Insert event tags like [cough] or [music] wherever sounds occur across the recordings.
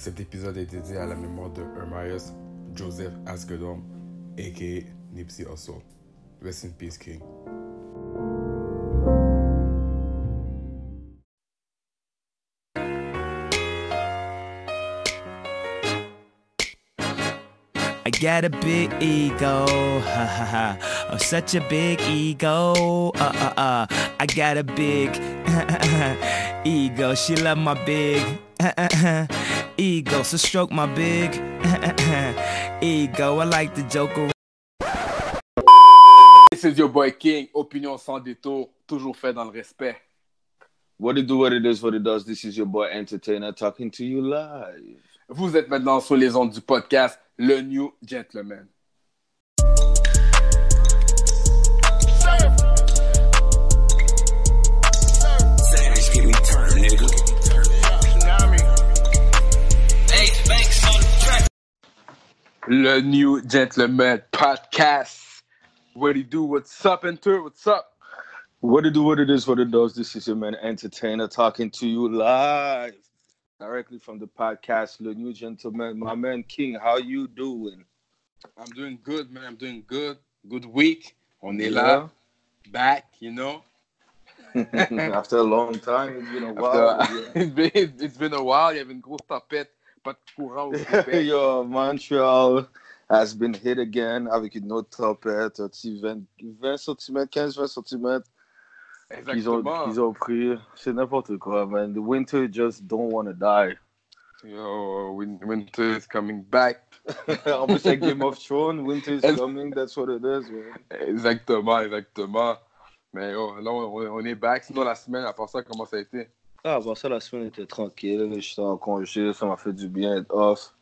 Cet épisode est dédié à la mémoire de Ermias Joseph Asgedom, a.k.a. Nipsey Hussle. Rest in peace, King. I got a big ego, ha ha ha. Oh, such a big ego, uh uh uh. I got a big [laughs] ego. She love my big ego, so stroke my big [laughs] ego. I like to joke around. This is your boy King, opinion sans détour, toujours fait dans le respect. What it do, what it is, what it does. This is your boy Entertainer talking to you live. Vous êtes maintenant sur les ondes du podcast Le New Gentleman. Le New Gentleman Podcast. What do you do? What's up, Enter? What's up? What it do, what it is, what it does. This is your man Entertainer talking to you live. Directly from the podcast, Le New Gentleman. My man King, how you doing? I'm doing good, man. I'm doing good. Good week. On est là. Back, you know. [laughs] After a long time, it's been a [laughs] After- while. [laughs] it's, been, it's been a while. Il y avait une grosse. Pas de courant. [laughs] Yo, Montreal has been hit again avec une autre tempête, un petit 20, 20 cm, 15-20 cm. Ils ont, ils ont pris, c'est n'importe quoi, man. The winter just don't want to die. Yo, win- winter is coming back. [laughs] Almost like Game of [laughs] Thrones, winter is coming, that's what it is, man. Exactement, exactement. Mais oh, là, on, on est back. Sinon, la semaine, à part ça, comment ça a été? Ah, avant ça, la semaine était tranquille. J'étais en congé, ça m'a fait du bien être off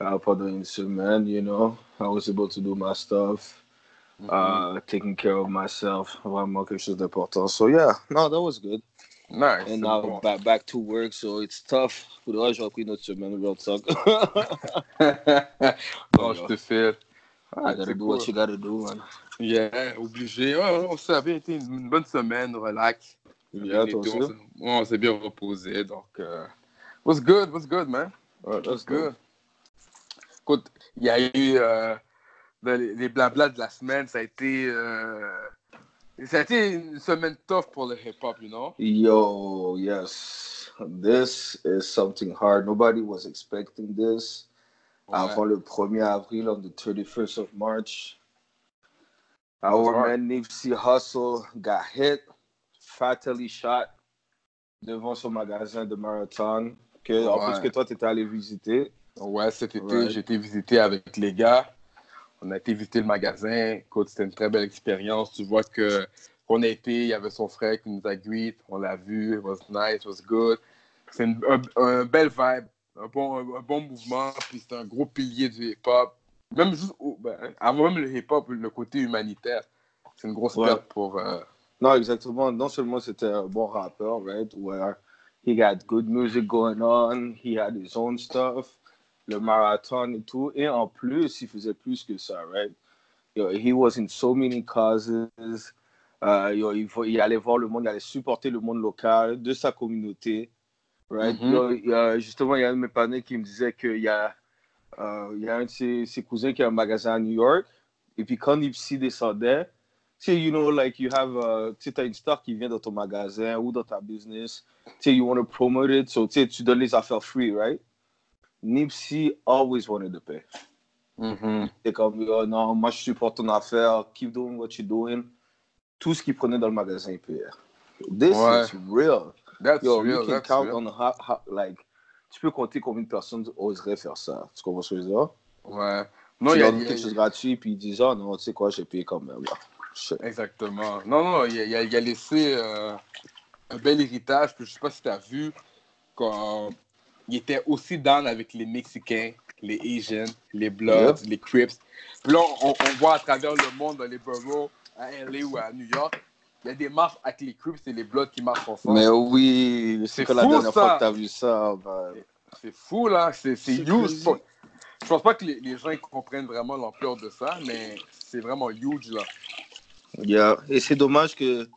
uh, pendant une semaine, you know. I was able to do my stuff, uh, taking care of myself, vraiment quelque chose d'important. So yeah, no, that was good. Nice. And now bon. back, back to work, so it's tough. Faudra que j'ai repris une autre semaine, real talk. non, je te fais. Ah, I gotta do cool. what you gotta do, man. Yeah, obligé. Ouais, ça avait été une bonne semaine, relax. Yeah, toi aussi? on s'est- bien reposé, donc... Euh... What's good? What's good, man? Ouais, What's good? Écoute, il y a eu euh, de- les blablas de la semaine, ça a été... euh, Ça a été une semaine tough pour le hip-hop, you know? Yo, yes. This is something hard. Nobody was expecting this. Ouais. Avant le 1er avril, on the 31st of March, our man Nipsey Hussle got hit, fatally shot devant son magasin de marathon. Que, En plus que toi, tu étais allé visiter. Ouais, cet été, Ouais. été visiter avec les gars. On a été visiter le magasin. Écoute, c'était une très belle expérience. Tu vois que qu'on a été, il y avait son frère qui nous a greet. On l'a vu. It was nice, it was good. C'est une- un, un bel vibe, un bon, un, bon mouvement. Puis c'est un gros pilier du hip-hop. Même juste, ben, avant même le hip-hop, le côté humanitaire. C'est une grosse Ouais. perte pour. euh, Non, exactement. Non seulement c'était un bon rappeur, right? Where he got good music going on, he had his own stuff, le marathon et tout. Et en plus, il faisait plus que ça, right? Yo, he was in so many causes. Euh, yo, il, il allait voir le monde, il allait supporter le monde local de sa communauté, right? Mhm. Yo, il a- justement, il y a un de mes partenaires qui me disait qu'il y a, euh, il y a un de ses, ses cousins qui a un magasin à New York. Et puis quand Nipsey descendait, tu sais, you know, like you have, uh, tu as une star qui vient dans ton magasin ou dans ta business. Tu sais, you want to promote it, so tu donnes les affaires free, right? Nipsey always wanted to pay. C'est comme, oh, non, moi je supporte ton affaire, keep doing what you're doing. Tout ce qu'il prenait dans le magasin, il payait. This Ouais. is real. That's Yo, real, you can that's count real. on how, how, like, tu peux compter combien de personnes oseraient faire ça. Tu comprends ce que je veux dire? Ouais. Non, il y a, y quelque chose gratuit, puis ils disent, oh non, tu sais quoi, j'ai payé quand même. là. Exactement. Non, non, il a, il laissé euh, un bel héritage. Puis je sais pas si tu as vu, quand il était aussi down avec les Mexicains, les Asians, les Bloods, les Crips. Puis là, on, on voit à travers le monde, dans les boroughs, à LA ou à New York, il y a des marches avec les Crips et les Bloods qui marchent ensemble. Mais oui, C'est que la dernière ça. fois que t'as vu ça, ben, C'est fou, là. C'est huge. Je pense pas que les, les gens comprennent vraiment l'ampleur de ça, mais c'est vraiment huge, là. Yeah. Et c'est dommage que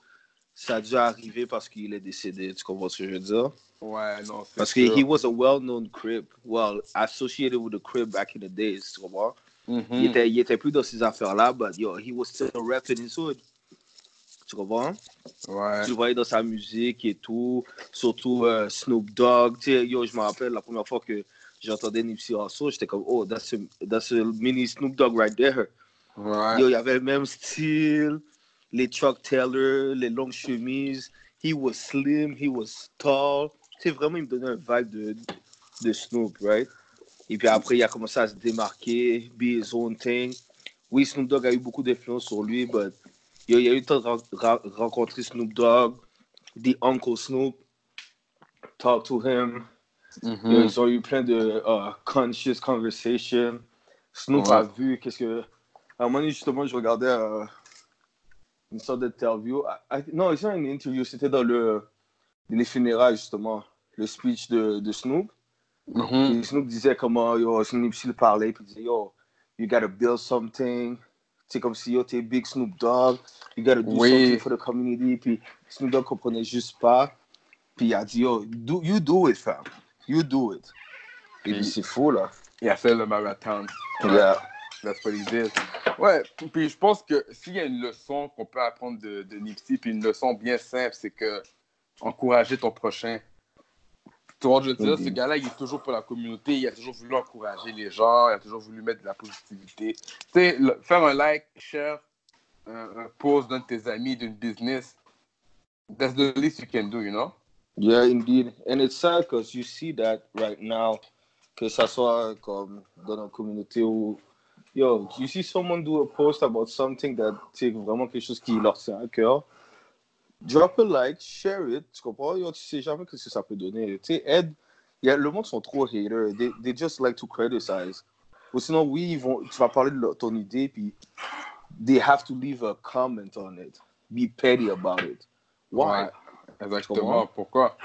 ça a dû arriver parce qu'il est décédé. Tu comprends ce que je veux dire? Ouais, non, c'est Parce he was a well-known crib, well, associated with the crib back in the days, tu comprends? Mhm. Il, était, il était plus dans ces affaires-là, but yo, he was still repping his hood. Tu comprends? Ouais. Tu le voyais dans sa musique et tout, surtout euh, Snoop Dogg. Tu sais, yo, je me rappelle la première fois que j'entendais Nipsey Hussle, j'étais comme, oh, that's a, that's a mini Snoop Dogg right there. Ouais. Yo, il avait le même style, les Chuck Taylor, les longues chemises. He was slim, he was tall. Sais, vraiment, il me donnait un vibe de, de Snoop, right? Et puis après, il a commencé à se démarquer, be his own thing. Oui, Snoop Dogg a eu beaucoup d'influence sur lui, but yo, il a eu le temps de rencontrer Snoop Dogg, the Uncle Snoop, talk to him. Mhm. Yo, Ils ont eu plein de uh, conscious conversation. Snoop Ouais. a vu qu'est-ce que. À un moment donné, justement, je regardais euh, une sorte d'interview. I- I- Non, c'est pas une interview, c'était dans le, les funérailles, justement. Le speech de, de Snoop. Et Snoop disait comment yo, Snoop s'il parlait, puis il disait Yo, you gotta build something. C'est comme si yo, t'es big Snoop Dogg, you gotta do Oui. something for the community. Puis Snoop Dogg comprenait juste pas. Puis il a dit Yo, do, you do it, fam. You do it. Et puis Puis- c'est fou, là. Il a fait le marathon. Yeah. That's what he did. Ouais, puis je pense que s'il y a une leçon qu'on peut apprendre de, de Nipsey, puis une leçon bien simple, c'est que encourager ton prochain. Tu vois, je veux dire, ce gars-là, il est toujours pour la communauté, il a toujours voulu encourager les gens, il a toujours voulu mettre de la positivité. Tu sais, le- faire un like, share, un, un post d'un de tes amis, d'une business, that's the least you can do, you know? Yeah, indeed. And it's sad because you see that right now, que ça soit comme dans la communauté où, yo, you see someone do a post about something that, c'est vraiment quelque chose qui leur tient à cœur. Drop a like, share it, tu comprends? Yo, tu sais jamais ce que ça peut donner. Tu sais, aide. Y a, le monde sont trop haters. They, they just like to criticize. Ou sinon, oui, ils vont, tu vas parler de ton idée, puis they have to leave a comment on it. Be petty about it. Why? Ouais, exactement. Pourquoi?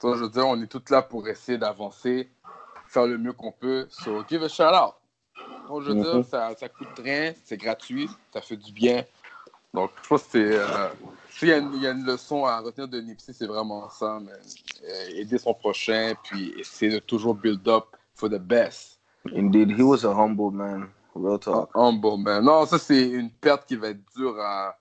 Tu vois, je veux dire, on est tous là pour essayer d'avancer, faire le mieux qu'on peut. So, give a shout out. Donc, je veux Mhm. dire, ça, ça coûte rien, c'est gratuit, ça fait du bien. Donc, je pense que c'est. euh, y, il y a une leçon à retenir de Nipsey, c'est vraiment ça, man. Euh, aider son prochain, puis essayer de toujours build up for the best. Indeed, he was a humble man. Real talk. Humble, man. Non, ça, c'est une perte qui va être dure à.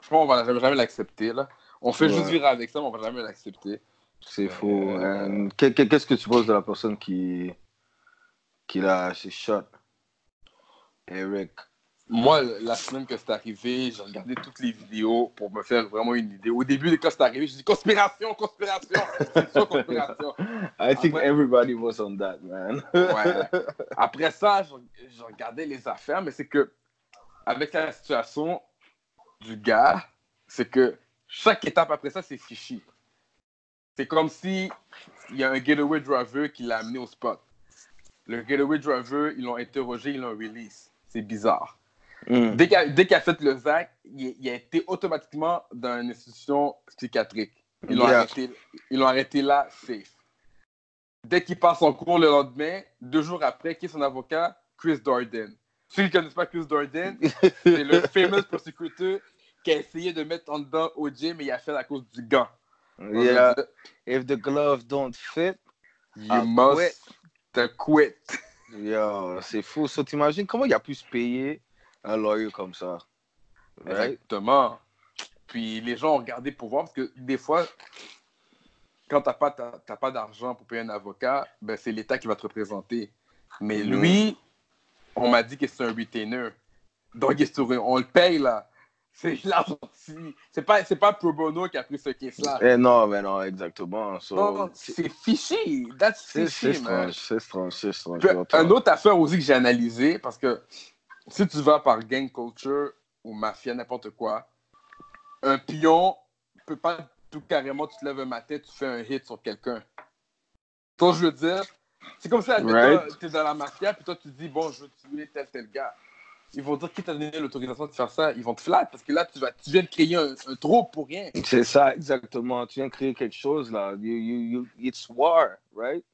Je pense qu'on va jamais, l'accepter, là. On fait Ouais. juste vivre avec ça, mais on va jamais l'accepter. C'est fou. Euh, Qu'est-ce que tu penses de la personne qui, qui l'a ses shot? Eric. Moi, la semaine que c'est arrivé, j'ai regardé toutes les vidéos pour me faire vraiment une idée. Au début, quand c'est arrivé, je dis conspiration, conspiration. C'est sûr, conspiration. [laughs] I think Après- everybody was on that, man. Ouais. [laughs] Après ça, je regardais les affaires, mais c'est que, avec la situation du gars, c'est que chaque étape après ça, c'est fichi. C'est comme si il y a un getaway driver qui l'a amené au spot. Le getaway driver, ils l'ont interrogé, ils l'ont release. C'est bizarre. Mm. Dès qu'il a, fait le ZAC, il, il a été automatiquement dans une institution psychiatrique. Ils l'ont Yeah. arrêté, arrêté là, safe. Dès qu'il passe en cours le lendemain, deux jours après, qui est son avocat? Chris Darden. Ceux qui ne connaissent pas Chris Darden, c'est le [laughs] famous prosecutor qui a essayé de mettre en dedans OJ, mais il a fait à cause du gant. Yeah. If the glove don't fit, You must ouais. quit. yo, c'est fou. So, t'imagines comment il a pu se payer un lawyer comme ça? Right? Exactement. Puis les gens ont regardé pour voir parce que des fois, quand t'as pas, t'as, t'as pas d'argent pour payer un avocat, ben c'est l'État qui va te représenter. Mais Mhm. lui, on m'a dit que c'est un retainer. Donc on le paye là. C'est [laughs] là, c'est pas, c'est pas Pro Bono qui a pris ce case-là. Eh non, mais non, exactement. So, non, non, c'est fichi. That's c'est c'est man. strange, c'est strange, c'est strange. Puis, real talk. un autre affaire aussi que j'ai analysé, parce que si tu vas par gang culture ou mafia, n'importe quoi, un pion peut pas tout carrément, tu te lèves un matin, tu fais un hit sur quelqu'un. Toi, je veux dire, c'est comme ça, Right. tu es dans la mafia, puis toi, tu dis, bon, je veux tuer tel, tel gars. Ils vont dire qui t'a donné l'autorisation de faire ça. Ils vont te flatter parce que là, tu, vas, tu viens de créer un, un trouble pour rien. C'est ça, exactement. Tu viens de créer quelque chose, là. You, you, you, it's war, right?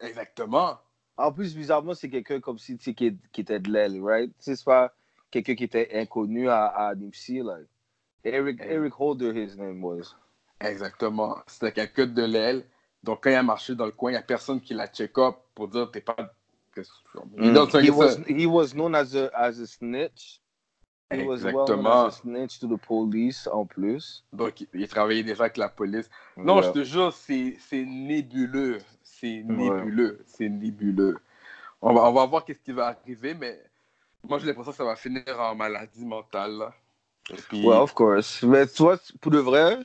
Exactement. En plus, bizarrement, c'est quelqu'un comme si, tu qui, qui était de l'aile, right? C'est pas quelqu'un qui était inconnu à, à Nipsey, like. Eric, Eric Holder, his name was. Exactement. C'était quelqu'un de l'aile. Donc, quand il a marché dans le coin, il n'y a personne qui l'a check-up pour dire t'es pas. Qu'est-ce Mm. He was he was known as a as a snitch. He was well known Exactement. as a snitch to the police en plus. Donc, il, il travaillait déjà avec la police. Non, Ouais. je te jure, c'est c'est nébuleux. C'est nébuleux. C'est nébuleux. On va, on va voir qu'est-ce qui va arriver, mais moi, j'ai l'impression que ça va finir en maladie mentale. là. Puis, Ouais, of course. Mais tu vois, pour de vrai,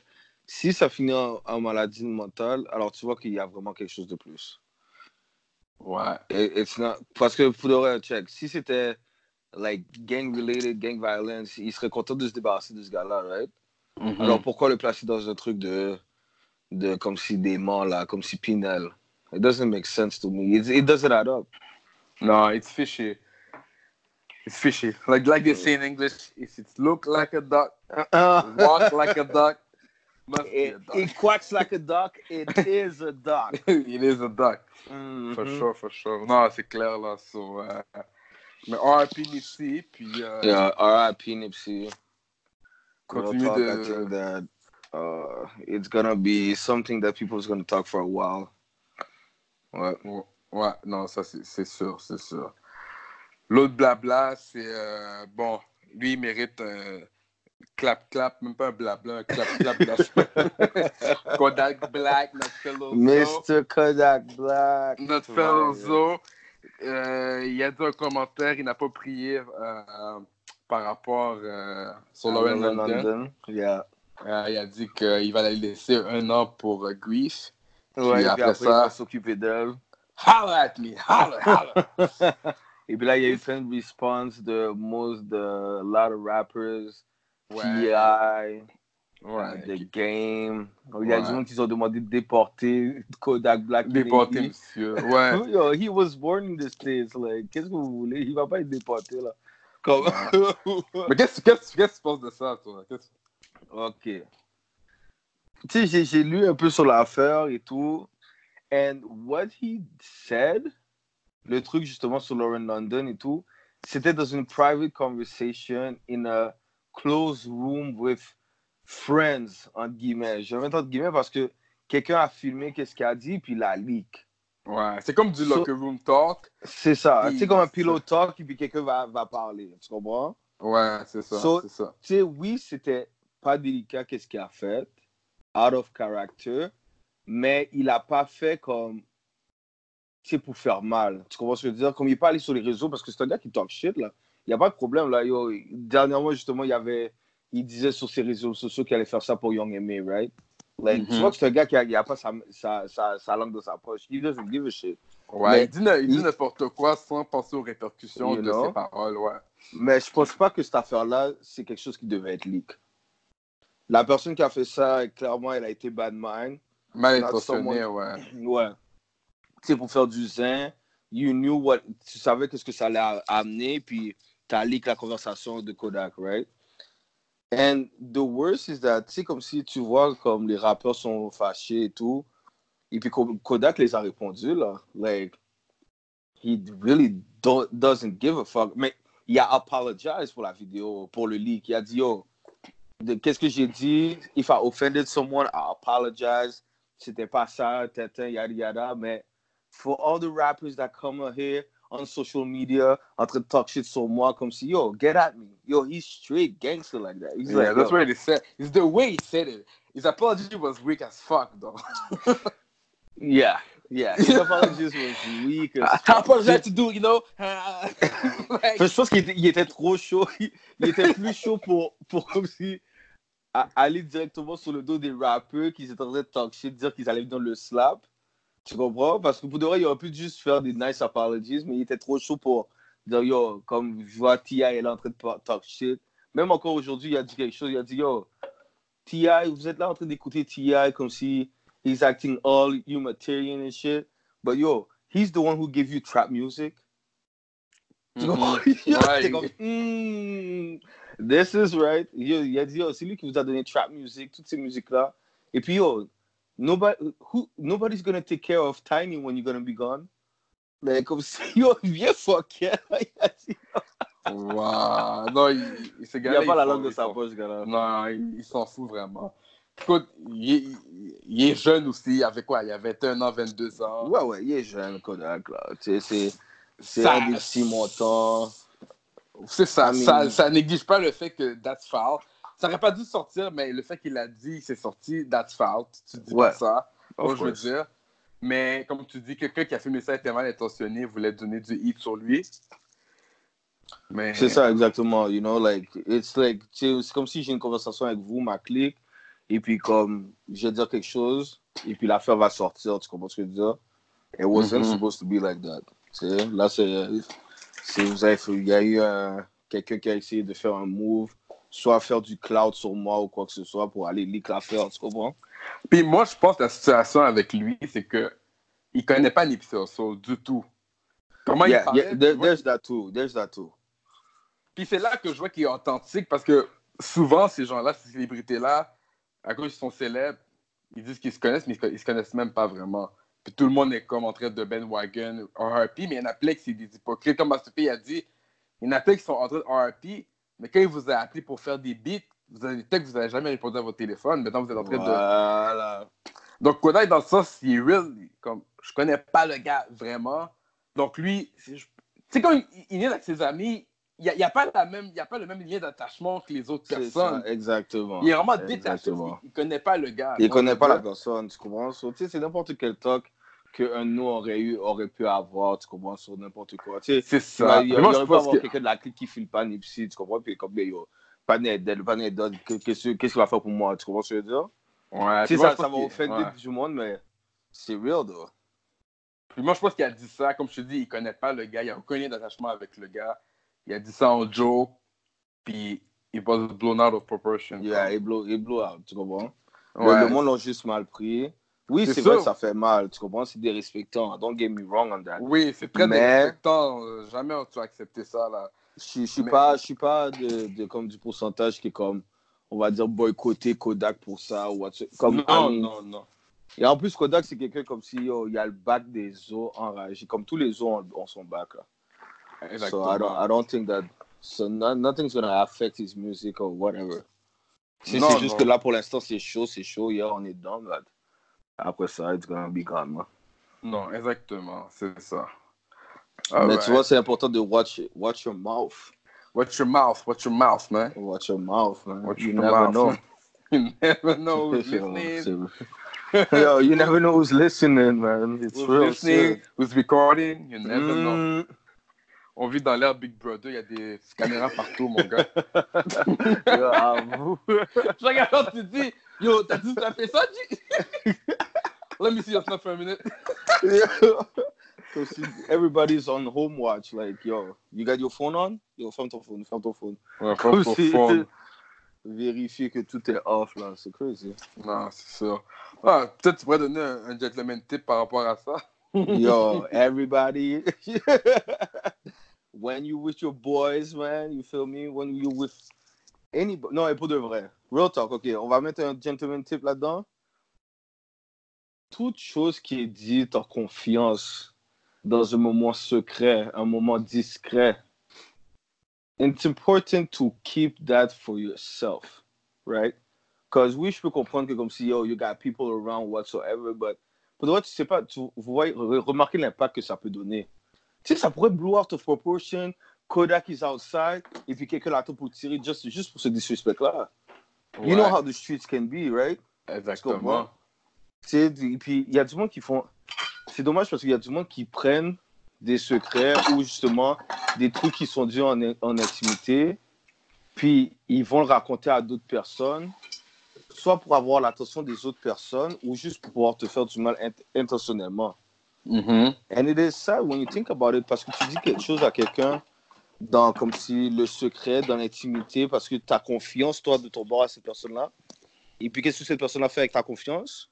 si ça finit en, en maladie mentale, alors tu vois qu'il y a vraiment quelque chose de plus. Ouais. It- it's not- parce que pour vrai, check, si c'était like gang related, gang violence, il serait content de se débarrasser de ce gars-là, right? Mhm. Alors pourquoi le placer dans un truc de, de comme si dément là, comme si Pinel? It doesn't make sense to me. It, it doesn't add up. No, it's fishy. It's fishy. Like like they say in English, if it look like a duck, [laughs] walk like a duck, it, a duck. it quacks like a duck. It [laughs] is a duck. [laughs] it is a duck. For sure, for sure. Non, c'est clair là. So, euh, mais RIP Nipsey, puis euh, Yeah, R.I.P. Nipsey. continue I think that uh, it's gonna be something that people's gonna talk for a while. Ouais. Ouais, non, ça c'est sûr, c'est sûr. L'autre blabla, c'est euh, bon, lui il mérite un clap clap, même pas un blabla, un clap clap. [laughs] Kodak Black, notre fellow Mr. Kodak Black. notre fellow Zo, euh, il a dit un commentaire, il n'a pas prié euh, par rapport euh, sur Lauren London. Yeah. Euh, il a dit qu'il va la laisser un an pour euh, Grief. Ouais, puis après après, ça- il va s'occuper d'elle. Holla at me, holla, holla. [laughs] Et puis là, il y a eu plein de responses de most, de a lot of rappers, T.I., Ouais. The Game. Il y a des gens qui ont demandé de déporter Kodak Black. Déporté, Kennedy. monsieur. Ouais. [laughs] Yo, he was born in the States. Like, qu'est-ce que vous voulez? Il va pas être déporté, là. Comme... [laughs] Mais qu'est-ce qu'est-ce- qu'est-ce que tu penses de ça, toi? Ok. Tu sais, j'ai- j'ai lu un peu sur l'affaire et tout. And what he said, le truc justement sur Lauren London et tout, c'était dans une private conversation in a closed room with friends, entre guillemets. Je vais mettre entre guillemets parce que quelqu'un a filmé qu'est-ce qu'il a dit, puis il a leak. Ouais, c'est comme du So- locker room talk. C'est ça. Sais, comme un c'est pillow talk, et puis quelqu'un va, va parler. Tu comprends? Ouais, c'est ça, So- c'est ça. Tu sais, oui, c'était pas délicat qu'est-ce qu'il a fait, out of character, mais il a pas fait comme, tu sais, pour faire mal. Tu comprends ce que je veux dire? Comme il est pas allé sur les réseaux, parce que c'est un gars qui talk shit, là. Il n'y a pas de problème, là. Yo, dernièrement, justement, il y avait, il disait sur ses réseaux sociaux qu'il allait faire ça pour Young M.A., right? Like, Tu Mhm. vois que c'est un gars qui a, il a pas sa, sa, sa, sa langue dans sa poche. He doesn't give a shit. Ouais, Mais- il dit, na- il il- n'importe quoi sans penser aux répercussions de know? ses paroles, ouais. Mais je pense pas que cette affaire-là, c'est quelque chose qui devait être leak. La personne qui a fait ça, clairement, elle a été bad mind. Mal Not intentionné, someone- ouais. [clears throat] Ouais. Tu sais, pour faire du zin, you knew what, tu savais qu'est-ce que ça allait amener, puis tu as leak la conversation de Kodak, right? And the worst is that, sais, comme si tu vois comme les rappeurs sont fâchés et tout, et puis Ko- Kodak les a répondu, là. Like, he really don't, doesn't give a fuck. Mais il a apologize pour la vidéo, pour le leak. Il a dit, yo, qu'est-ce que j'ai dit? If I offended someone, I apologize. C'était pas ça, tata, yada yada. Mais for all the rappers that come here on social media, en train de talk shit sur moi, comme si, yo, get at me. Yo, he's straight gangster like that. He's Yeah, like, that's what he said. It's the way he said it. His apology was weak as fuck, though. [laughs] yeah, yeah. His apologies was weak. as [laughs] I fuck. apologize to do, you know? [laughs] like, je pense qu'il était, trop chaud. Il était plus chaud pour, pour comme si aller directement sur le dos des rappeurs qui étaient en train de talk shit, dire qu'ils allaient venir le slap. Tu comprends? Parce que pour de vrai, il aurait pu juste faire des nice apologies, mais il était trop chaud pour dire yo, comme je vois T.I. elle est en train de talk shit. Même encore aujourd'hui, il a dit quelque chose. Il a dit yo, T.I., vous êtes là en train d'écouter T.I. comme si he's acting all humanitarian and shit. But yo, he's the one who gave you trap music. Tu comprends? [laughs] Ouais, T'es comme, Hmm, this is right. Yo, il a dit, yo, c'est lui qui vous a donné trap music, toutes ces musiques-là. Et puis, yo, nobody, who, nobody's gonna take care of Tiny when you're gonna be gone. Mais comme si, yo, viens fuck yeah. Il a Wow. Non, il, il, ce Il gars-là, n'y a pas la langue de sa poche, gars-là. Non, il, il s'en fout vraiment. Écoute, il, est- il est jeune aussi. Il avait quoi? Il avait 21 ans, 22 ans. Ouais, ouais, il est jeune, Kodak, là. Tu sais, c'est c'est Ça- un des petits montants. C'est ça, I mean- ça. Ça néglige pas le fait que that's foul. Ça aurait pas dû sortir, mais le fait qu'il a dit c'est sorti, that's foul. Tu dis Ouais. pas ça. Moi, je veux dire. Mais comme tu dis, quelqu'un qui a filmé ça était mal intentionné, voulait donner du hit sur lui. Mais C'est ça, exactement. You know, like, it's like, c'est comme si j'ai une conversation avec vous, ma clique, et puis comme, je vais dire quelque chose, et puis l'affaire va sortir, tu comprends ce que je veux dire? It wasn't Mhm. supposed to be like that. Tu sais, là, c'est, vous avez il y a eu un, quelqu'un qui a essayé de faire un move, soit faire du cloud sur moi ou quoi que ce soit pour aller leak l'affaire, tu comprends? Puis moi, je pense que la situation avec lui, c'est que il connaît pas Nipsey Hussle du tout. Comment Yeah, il parlait, yeah, there- there's that too, there's that too. Puis c'est là que je vois qu'il est authentique parce que souvent, ces gens-là, ces célébrités-là, à cause qu'ils sont célèbres, ils disent qu'ils se connaissent, mais ils se- ils se connaissent même pas vraiment. Puis tout le monde est comme en train de bandwagon RRP, mais il y en a plein qui c'est des hypocrites. Comme Master P a dit, il y en a plein qui sont en train de RRP, mais quand il vous a appelé pour faire des beats, vous avez peut-être que vous n'avez jamais répondu à votre téléphone. Maintenant, vous êtes en train de. Voilà. Donc, Kodak, dans le sens, il est real. Comme, je connais pas le gars vraiment. Donc, lui, c'est je- tu sais, quand il, il vient avec ses amis, il n'y a, y a pas la même, il y a pas le même lien d'attachement que les autres C'est personnes. ça, exactement. Il est vraiment détaché. Il connaît pas le gars. Il Donc, connaît pas la personne, tu comprends? So, tu sais, c'est n'importe quel talk qu'un de nous aurait, eu, aurait pu avoir, tu comprends, sur n'importe quoi. Tu sais, C'est il ça. il- il Mais moi, je aurait pu avoir que. quelqu'un de la clique qui file pas Nipsey, tu comprends? Puis comme, yo, pas dead, pas dead, qu'est-ce qu'il va faire pour moi, tu comprends ce que je veux dire? Ouais, Tu sais, ça, ça va offender ouais. du monde, mais c'est real, though. Puis moi, je pense qu'il a dit ça. Comme je te dis, il connaît pas le gars. Il a aucun lien d'attachement avec le gars. Il a dit ça en joke. Puis il was blown out of proportion. Yeah, it blow, it blow out, tu comprends? Le- Ouais. Le, monde l'a juste mal pris. Oui, C'est vrai que ça fait mal, tu comprends? C'est dérespectant. Don't get me wrong on that. Oui, c'est très Mais- dérespectant. Euh, Jamais tu vas accepter ça, là. Je je suis Mais- pas, je suis pas de, de comme du pourcentage qui est comme, on va dire boycotter Kodak pour ça ou comme non, non, non. Et en plus Kodak c'est quelqu'un comme si yo, il y a le bac des os enragés, comme tous les os ont, ont son bac là. So Exactement. I don't, I don't think that so no- nothing's gonna affect his music or whatever. C'est juste non. que là pour l'instant c'est chaud, c'est chaud, hier on est dedans, but après ça it's gonna be gone. man. Non, exactement, c'est ça. Mais tu vois c'est important de watch watch your mouth, Watch your mouth, watch your mouth, man. watch your mouth, man. Watch you your never mouth. know. [laughs] You never know [laughs] who's listening. [laughs] Yo, you never know who's listening, man. It's Who's real listening, shit. who's recording, you never know. Mm. On vit dans l'ère Big Brother, il y a des caméras partout, mon gars. Je regarde tu dis, yo, t'as dit, t'as fait ça, G? [laughs] Let me see your snap for a minute. So, see, everybody's on home watch. Like, yo, you got your phone on? Yo, ferme ton phone, ferme ton phone. Ouais. Vérifier que tout est off, là. C'est crazy. Non, c'est sûr. Ah, Peut-être tu pourrais donner un, un gentleman tip par rapport à ça. Yo, [laughs] everybody. [laughs] when you with your boys, man, you feel me? When you with Non, et pour de vrai. Real talk, ok. On va mettre un gentleman tip là-dedans. Toute chose qui est dite en confiance dans un moment secret, un moment discret. It's important to keep that for yourself, right? Because oui, je peux comprendre que comme si, yo, you got people around whatsoever, but pour de vrai, tu sais pas, tu, vous voyez, re- remarquez l'impact que ça peut donner. Tu sais, ça pourrait blow out of proportion, Kodak is outside, et puis quelqu'un l'attend pour tirer juste, juste pour ce disrespect-là. You know Ouais, how the streets can be, right? Exactement. Et puis il y a du monde qui font. C'est dommage parce qu'il y a du monde qui prennent des secrets ou justement des trucs qui sont dits en, en intimité, puis ils vont le raconter à d'autres personnes, soit pour avoir l'attention des autres personnes ou juste pour pouvoir te faire du mal int- intentionnellement. Mhm. And it is sad when you think about it parce que tu dis quelque chose à quelqu'un dans comme si le secret, dans l'intimité, parce que tu as confiance, toi, de ton bord à cette personne-là. Et puis, qu'est-ce que cette personne a fait avec ta confiance?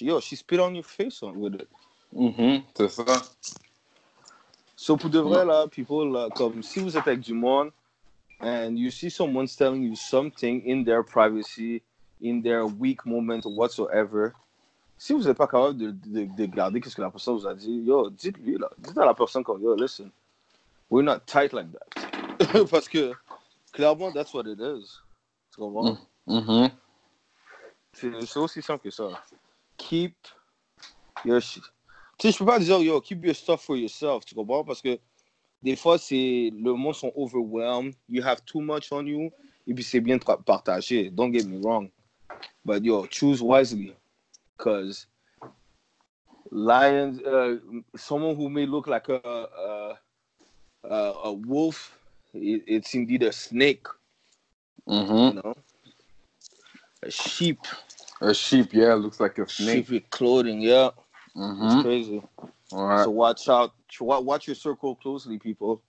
Yo, she spit on your face on- with it. Mhm, C'est ça. So, pour de vrai, là, people, là, comme si vous êtes avec du monde and you see someone's telling you something in their privacy, in their weak moment or whatsoever, si vous n'êtes pas capable de, de, de garder qu'est-ce que la personne vous a dit, yo, dites-lui, là. Dites à la personne comme, yo, listen, we're not tight like that. [laughs] Parce que, clairement, that's what it is. Tu comprends? Mhm. C'est c'est aussi simple que ça. Keep your shit. Tu sais, je peux pas dire, yo, keep your stuff for yourself, tu comprends? Parce que des fois, c'est le monde sont overwhelmed. You have too much on you. Et puis, c'est bien partager. Don't get me wrong. But yo, choose wisely. Because lions, uh, someone who may look like a, a, a, a wolf, it, it's indeed a snake, Mhm. you know? A sheep. A sheep, yeah, looks like a snake. Sheep with clothing, yeah. It's Mhm. crazy. Ouais. So watch out. Watch your circle closely, people.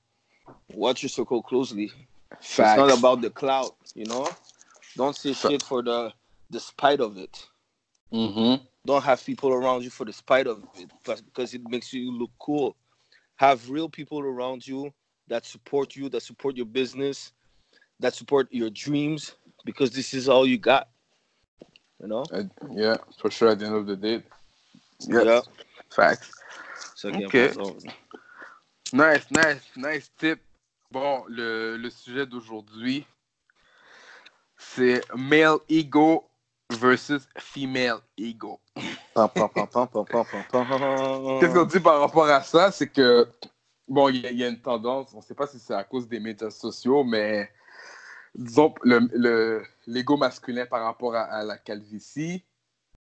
Watch your circle closely. It's not about the clout, you know. Don't say shit for the the spite of it. Mm-hmm. Don't have people around you for the spite of it, because it makes you look cool. Have real people around you that support you, that support your business, that support your dreams, because this is all you got. You know. Uh, Yeah, for sure, at the end of the day. Yeah. Yeah. Facts. So, again, Okay. Nice, nice, nice tip. Bon, le, le sujet d'aujourd'hui, c'est male ego versus female ego. Qu'est-ce qu'on dit par rapport à ça? C'est que, bon, il y, a- une tendance, on ne sait pas si c'est à cause des médias sociaux, mais disons, le, le- l'ego masculin par rapport à, la calvitie,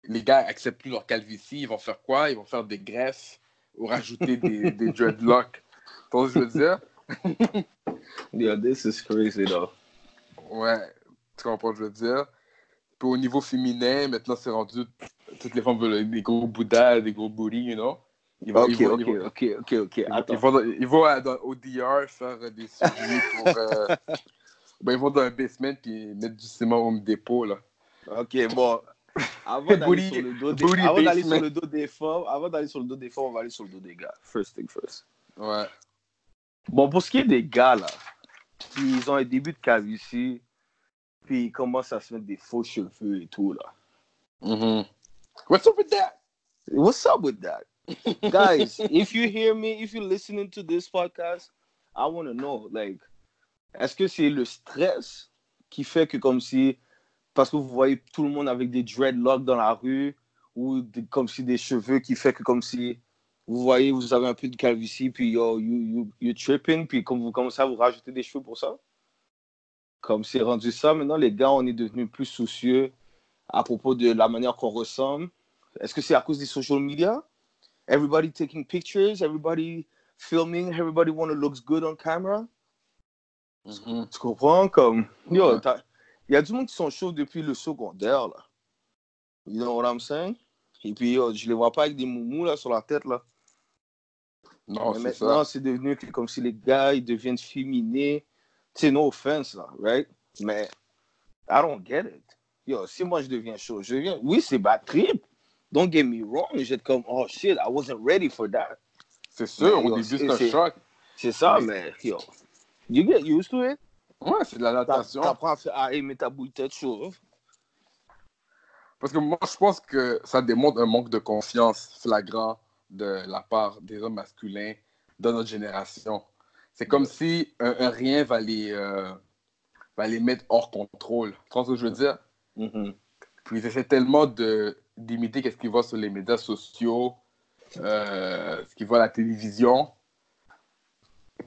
les gars acceptent plus leur calvitie, ils vont faire quoi? Ils vont faire des greffes ou rajouter des, dreadlocks. Tu vois ce que je veux dire? Yeah, this is crazy though. Ouais, tu comprends ce que je veux dire? Puis au niveau féminin, maintenant, c'est rendu, toutes les femmes veulent des gros bouddhas, des gros booties, you know? Ils vont, Ok, ils vont- ok, ils vont- ok, ok, ok. Ils vont- Attends. Ils vont, dans- ils vont à- dans- au DR faire des surgeries [laughs] pour. euh, ben, ils vont dans un basement puis mettre du ciment au dépôt. Là. Ok, bon. Avant [laughs] d'aller Booty- sur le dos des, booty avant d'aller basement. sur le dos des femmes, avant d'aller sur le dos des femmes, on va aller sur le dos des gars. First thing first. Ouais. Bon, pour ce qui est des gars là, qui ils ont un début de calvitie, puis ils commencent à se mettre des faux cheveux et tout là. Mhm. What's up with that? What's up with that? [laughs] Guys, if you hear me, if you're listening to this podcast, I want to know, like, est-ce que c'est le stress qui fait que comme si, parce que vous voyez tout le monde avec des dreadlocks dans la rue, ou comme si des cheveux qui fait que comme si, vous voyez, vous avez un peu de calvitie, puis yo, you, you, you tripping, puis comme vous commencez à vous rajouter des cheveux pour ça? Comme c'est rendu ça, maintenant les gars, on est devenus plus soucieux à propos de la manière qu'on ressemble. Est-ce que c'est à cause des social media? Everybody taking pictures, everybody filming, everybody want to look good on camera? Mhm. Tu comprends? Comme, yo, il y a du monde qui sont chauds depuis le secondaire, là. You know what I'm saying? Et puis, yo, je les vois pas avec des moumous, là, sur la tête, là. Non, Mais maintenant, c'est devenu comme si les gars, ils deviennent féminés. Sais, no offense, là, right? Mais, I don't get it. Yo, si moi, je deviens chaud, je deviens... Oui, c'est bad trip. Don't get me wrong. J'étais comme, oh, shit, I wasn't ready for that. C'est sûr, Mais, au yo, début, c'est c'est- un c'est- choc. C'est ça, mais, yo, you get used to it? Ouais, c'est de la T'a- natation. T'apprends à, aimer ta boule tête chauve. Parce que moi, je pense que ça démontre un manque de confiance flagrant de la part des hommes masculins dans notre génération. C'est comme si un, un rien va les, euh, va les mettre hors contrôle. Tu vois ce que je veux dire? Mhm. Puis ils essaient tellement d'imiter qu'est-ce qu'ils voient sur les médias sociaux, euh, ce qu'ils voient à la télévision.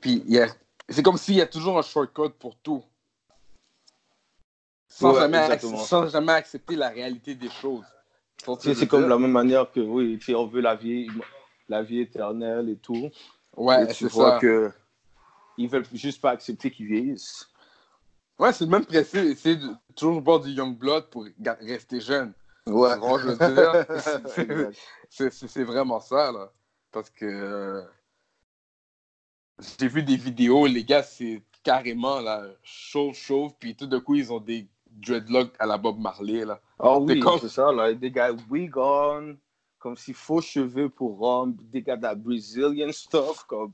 Puis y a- c'est comme s'il y a toujours un shortcut pour tout. Sans, Ouais, jamais, sans jamais accepter la réalité des choses. C'est comme la même manière que, oui, on veut la vie, la vie éternelle et tout. Ouais, et tu c'est vois ça. que ils veulent juste pas accepter qu'ils vieillissent. Ouais, c'est le même principe. Essayer de toujours boire du Young Blood pour rester jeune. Ouais. Tu vois, je veux dire, [laughs] c'est- vraiment ça, là. Parce que euh, j'ai vu des vidéos, les gars, c'est carrément là, chauve, chauve, puis tout d'un coup, ils ont des dreadlocks à la Bob Marley, là. Ah oui, comme- c'est ça, là. Des gars wig on, comme si faux cheveux pour hommes, des gars de la Brazilian stuff, comme.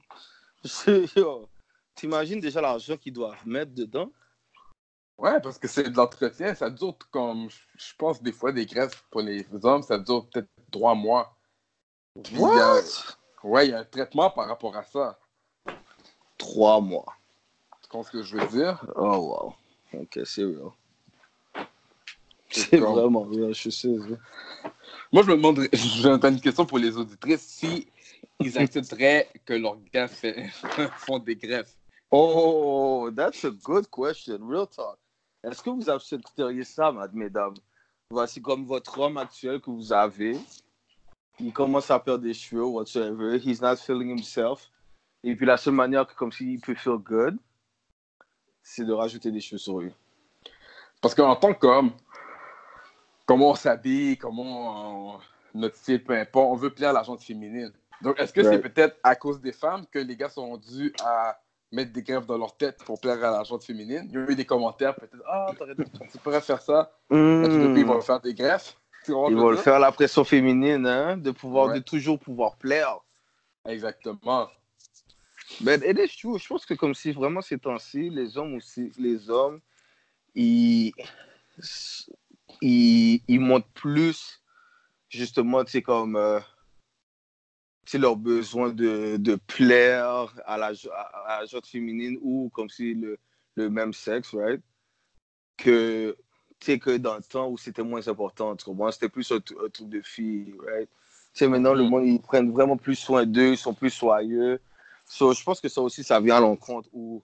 [laughs] Yo, T'imagines déjà l'argent qu'ils doivent mettre dedans? Ouais, parce que c'est de l'entretien, ça dure comme, je pense, des fois, des greffes pour les hommes, ça dure peut-être trois mois. Puis, a- Ouais, il y a un traitement par rapport à ça. Trois mois. Tu comprends ce que je veux dire? Oh, wow. Ok, c'est real. C'est comme- vraiment real, je sais. ça. Moi, je me demande, [laughs] j'ai une question pour les auditrices, si ils accepteraient que leurs gars fait- [laughs] font des greffes. Oh, that's a good question. Real talk. Est-ce que vous accepteriez ça, mesdames? Voici comme votre homme actuel que vous avez. Il commence à perdre des cheveux, whatsoever. He's not feeling himself. Et puis la seule manière que comme s'il peut feel good, c'est de rajouter des cheveux sur lui. Parce qu'en tant qu'homme, comment on s'habille, comment on- notre style, peu importe, on veut plaire à la gente féminine. Donc, est-ce que c'est peut-être à cause des femmes que les gars sont dus à mettre des greffes dans leur tête pour plaire à la gente féminine? Il y a eu des commentaires, peut-être, ah, tu pourrais faire ça. Ils vont faire des greffes. Hmm. Ils vont le faire la pression féminine, hein, de pouvoir, Ouais. de toujours pouvoir plaire. Exactement. Ben, it is true. Je pense que comme si vraiment ces temps-ci, les hommes aussi, les hommes, ils, ils, ils montrent plus, justement, tu sais, comme, euh, sais, leur besoin de, de plaire à la, à, à la féminine ou comme si le, le même sexe, right? Que, tu sais, que dans le temps où c'était moins important, tu comprends? C'était plus un, tru- un truc de filles, right? Tu sais, maintenant, le Mhm. monde, ils prennent vraiment plus soin d'eux, ils sont plus soyeux. So, je pense que ça aussi, ça vient à l'encontre où,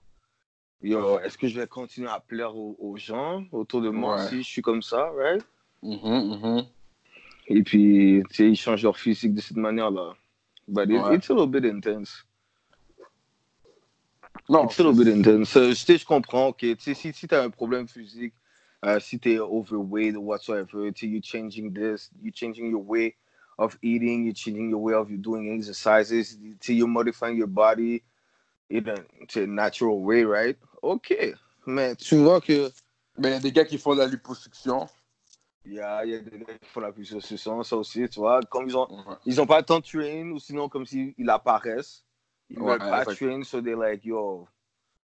yo, est-ce que je vais continuer à plaire aux, aux gens autour de moi Ouais. si je suis comme ça, right? Mhm, mhm. Et puis, tu sais, ils changent leur physique de cette manière-là. But it- Ouais. it's a little bit intense. Non, It's a little bit intense. Euh, je comprends, sais, si, si tu as un problème physique, euh, si tu es overweight or whatsoever, you're changing this, you're changing your way of eating, you're changing your way of you doing exercises, you're modifying your body in a, to a natural way, right? Ok. Mais tu vois que mais il y a des gars qui font de la liposuction. Il y a, il y a des gars qui font la ce sens, ça aussi, tu vois. Comme ils ont, Ouais. ils ont pas temps de train ou sinon comme s'ils ils apparaissent. Ils Ouais, veulent pas exact. train, so they're like, yo,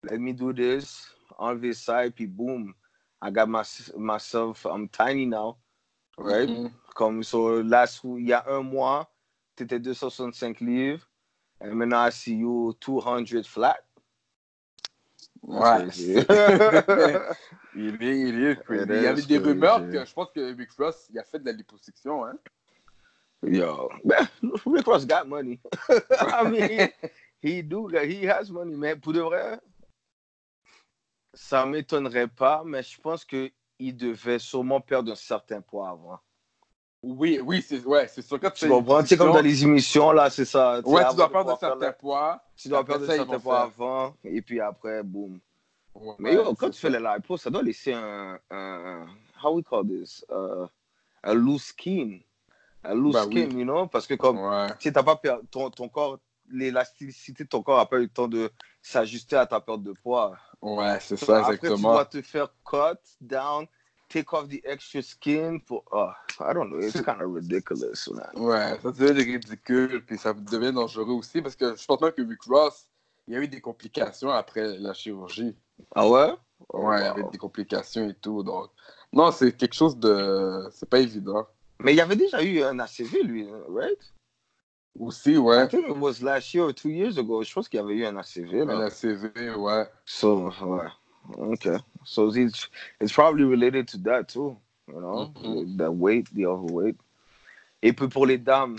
let me do this, enlever ça, et puis boom, I got my, myself, I'm tiny now, right? Mhm. Comme, so, last, il y a un mois, tu étais 265 livres, and maintenant I see you 200 flat. Ouais. [laughs] il est, il est Il y avait des rumeurs que je pense que Rick Ross, il a fait de la liposuction, hein. Yo, man, Rick Ross got money. [laughs] I mean, he do, he has money, mais pour de vrai, ça m'étonnerait pas, mais je pense que il devait sûrement perdre un certain poids avant. Oui, oui, c'est ouais, c'est sûr. Quand tu comprends? Tu sais, comme dans les émissions, là, c'est ça. Ouais, tu dois de perdre un pouvoir faire certain la- poids. Tu dois perdre ça, un ils certain vont poids avant, et puis après, boum. Ouais, Mais yo, quand c'est tu fais ça. le lipo, ça doit laisser un, un how we call this, uh, a loose skin. A loose Bah oui. skin, you know? Parce que comme, Ouais. tu sais, t'as pas per- ton, ton corps, l'élasticité de ton corps n'a pas eu le temps de s'ajuster à ta perte de poids. Ouais, c'est ça, après, tu exactement. dois te faire cut down, take off the extra skin pour, oh, I don't know, it's kind of ridiculous, man. Ouais, ça devient ridicule, puis ça devient dangereux aussi, parce que je pense même que Rick Ross, il y a eu des complications après la chirurgie. Ah ouais? Ouais, il y wow. avait des complications et tout, donc... Non, c'est quelque chose de... C'est pas évident. Mais il y avait déjà eu un ACV, lui, right? Aussi, ouais, I think it was last year or two years ago. Je pense qu'il y avait eu un ACV, là. un ACV, ouais. So, ouais. Okay. So it's, it's probably related to that too, you know, Mhm. the weight, the overweight. Et puis pour les dames,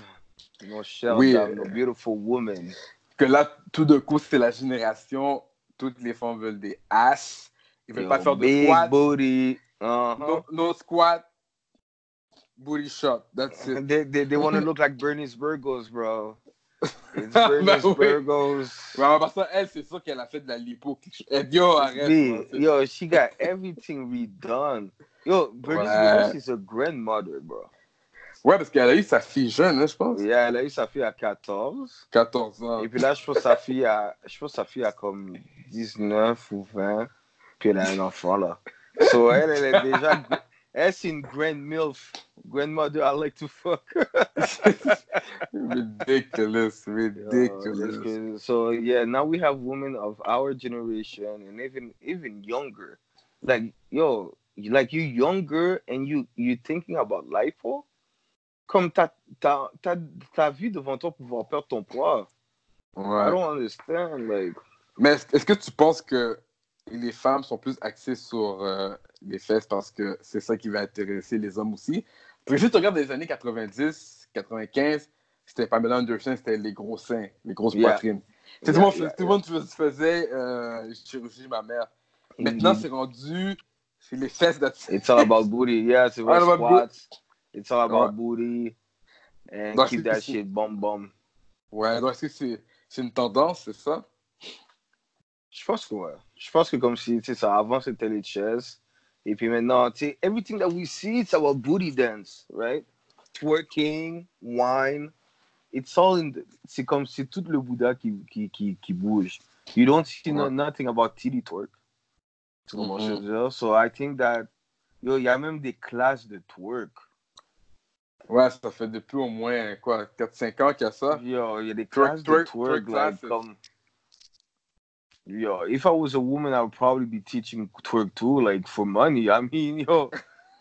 nos chères Oui, dames, nos beautiful women. Que là, tout d'un coup, c'est la génération, toutes les femmes veulent des ass, ils veulent Yo, pas faire de squat, booty. Uh-huh. no, no squat, booty shot, that's it. [laughs] They, they, they want to look like Bernice Burgos, bro. It's Ben Bernice oui. Burgos. Ouais, en passant, elle, c'est sûr qu'elle a fait de la lipo. dit, yo, arrête. B, moi, yo, she got everything redone. Yo, Bernice Ouais. Burgos is a grandmother, bro. Ouais, parce qu'elle a eu sa fille jeune, hein, je pense. Yeah, elle a eu sa fille à 14. 14 ans. Et puis là, je pense que sa fille a, je pense que sa fille a comme 19 ou 20. Puis elle a un enfant, là. So, elle, elle est déjà, elle, in grand MILF. Grandmother, I like to fuck. [laughs] ridiculous, [laughs] ridiculous. so, yeah, now we have women of our generation and even, even younger. Like, yo, like you younger and you, you thinking about lipo? Oh? Comme t'as, t'as, t'as, t'as vu devant toi pouvoir perdre ton poids. I don't understand, like. Mais est-ce est-ce que tu penses que les femmes sont plus axées sur euh, les fesses parce que c'est ça qui va intéresser les hommes aussi. Puis juste regarde les années 90, 95, c'était Pamela Anderson, c'était les gros seins, les grosses Yeah. poitrines. Yeah, tout le monde, yeah, tout le monde fais- faisait euh, chirurgie mammaire. Maintenant, Mhm. c'est rendu, c'est les fesses de It's all about booty. Yeah, c'est vrai, [laughs] squats. It's all about Ouais. booty. And Donc, keep that shit bum bum. Ouais, donc est-ce que c'est c'est une tendance, c'est ça? Je pense que ouais. Je pense que comme si, tu sais, ça, avant c'était les chaises. Et puis maintenant, tu sais, everything that we see, it's about booty dance, right? Twerking, wine. It's all in the- C'est comme si tout le Bouddha qui, qui, qui, qui bouge. You don't see no- nothing about titty twerk. Tu comprends ce que je Mhm. So I think that, yo, il y a même des classes de twerk. Ouais, ça fait depuis au moins, quoi, 4-5 ans qu'il y a ça. Yo, il y a des Twerk- classes twerk- de twerk, twerk like, comme... Yo, if I was a woman, I would probably be teaching twerk too, like, for money. I mean, yo,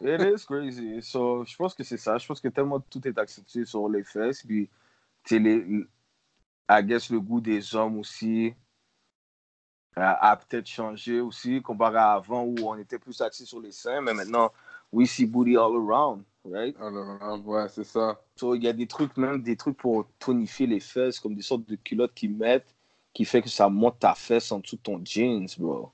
it is crazy. So, je pense que c'est ça. Je pense que tellement tout est accentué sur les fesses, puis, tu les... I guess le goût des hommes aussi a, a peut-être changé aussi, comparé à avant où on était plus axé sur les seins, mais maintenant, we see booty all around, right? Alors, ouais, c'est ça. So, il y a des trucs, même des trucs pour tonifier les fesses, comme des sortes de culottes qu'ils mettent, qui fait que ça monte ta fesse en dessous de ton jeans, bro.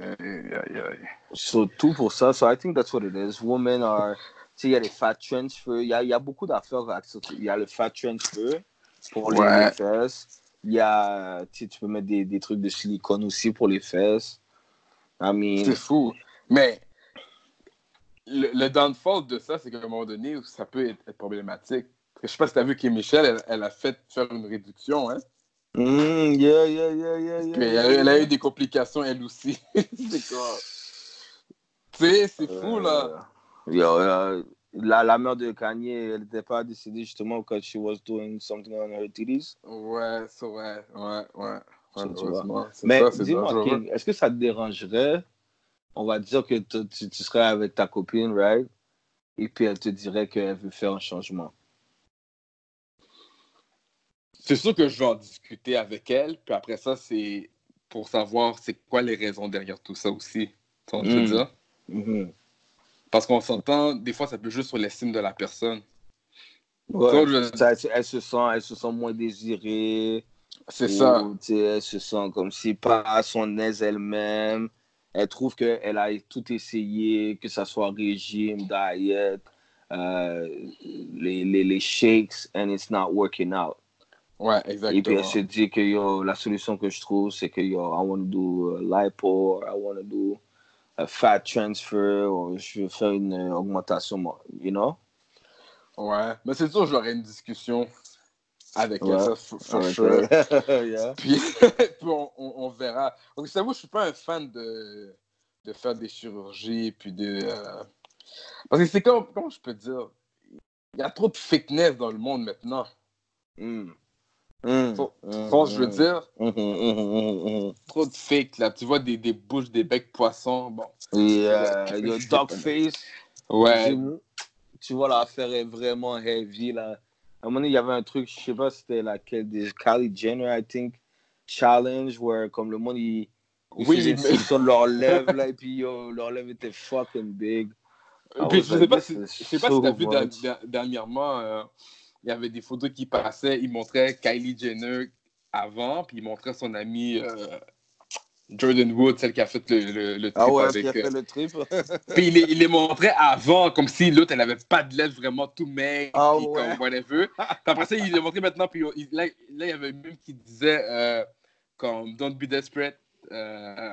Aïe, aïe, aïe. So, tout pour ça. So, I think that's what it is. Women are. Tu sais, il y a les fat transfer. Il y a, il y a beaucoup d'affaires. avec ça. Il y a le fat transfer pour les, Ouais. les fesses. Il y a. Tu peux mettre des, des trucs de silicone aussi pour les fesses. I mean. C'est fou. Mais le, le downfall de ça, c'est qu'à un moment donné, ça peut être, être problématique. Parce que je sais pas si tu as vu que Michel, elle, elle a fait faire une réduction. Hein? Mm, yeah, yeah, yeah, yeah, elle, a- elle a eu des complications, elle aussi. [laughs] c'est quoi? Tu sais, c'est fou, là. Euh, yo, euh, la, la mère de Kanye, elle n'était pas décédée justement quand she was doing something on her titties. Ouais, c'est vrai. Ouais, ouais. Mais dis-moi, est-ce que ça te dérangerait, on va dire que tu, tu serais avec ta copine, right? Et puis elle te dirait qu'elle veut faire un changement. C'est sûr que je vais en discuter avec elle, puis après ça, c'est pour savoir c'est quoi les raisons derrière tout ça aussi. Tu vois que je veux dire? Parce qu'on s'entend, des fois, ça peut jouer sur l'estime de la personne. Ouais. Donc, je- Ça, elle, se sent, elle se sent moins désirée. C'est ça. Elle se sent comme si pas à son aise elle-même. Elle trouve qu'elle a tout essayé, que ce soit régime, diet, euh, les, les, les shakes, and it's not working out. Ouais, Et puis exactement. elle se dit que yo, la solution que je trouve, c'est que yo, I want to do a lipo, or I want to do a fat transfer, ou je veux faire une euh, augmentation, you know? Ouais. Mais c'est sûr, j'aurais une discussion avec elle, ça, for, for sure. [laughs] Yeah. [laughs] Puis, puis on, on- on verra. Donc, je t'avoue, je suis pas un fan de, de faire des chirurgies, puis de... euh, Parce que c'est comme, comment je peux dire? Il y a trop de fitness dans le monde maintenant. Mm. Mm. Mm. Ce que je veux Mm. dire? Mhm, Trop de fake, là. Tu vois des, des bouches, des becs poissons. Bon. mhm. Yeah, yo, [laughs] dog face. Ouais. Tu- vois, l'affaire est vraiment heavy, là. À un moment donné, il y avait un truc, je sais pas c'était laquelle, des Kylie Jenner, I think, challenge, where comme le monde, il, il Oui, mais- sur leur lèvres, là, et puis yo, leur lèvres étaient fucking big. Puis je sais pas si, je sais pas so si t'as vu dernièrement, euh, il y avait des photos qui passaient, il montrait Kylie Jenner avant, puis il montrait son ami euh, Jordan Wood, celle qui a fait le, le, le trip Ah ouais, avec... qui a fait euh, le trip. [laughs] Puis il les, il les montrait avant, comme si l'autre, elle avait pas de lèvres vraiment tout maigre, Ah ouais. comme whatever. [laughs] Puis après ça, il les montrait maintenant, puis il- là, là, il y avait même qui disait, euh, comme, don't be desperate, euh,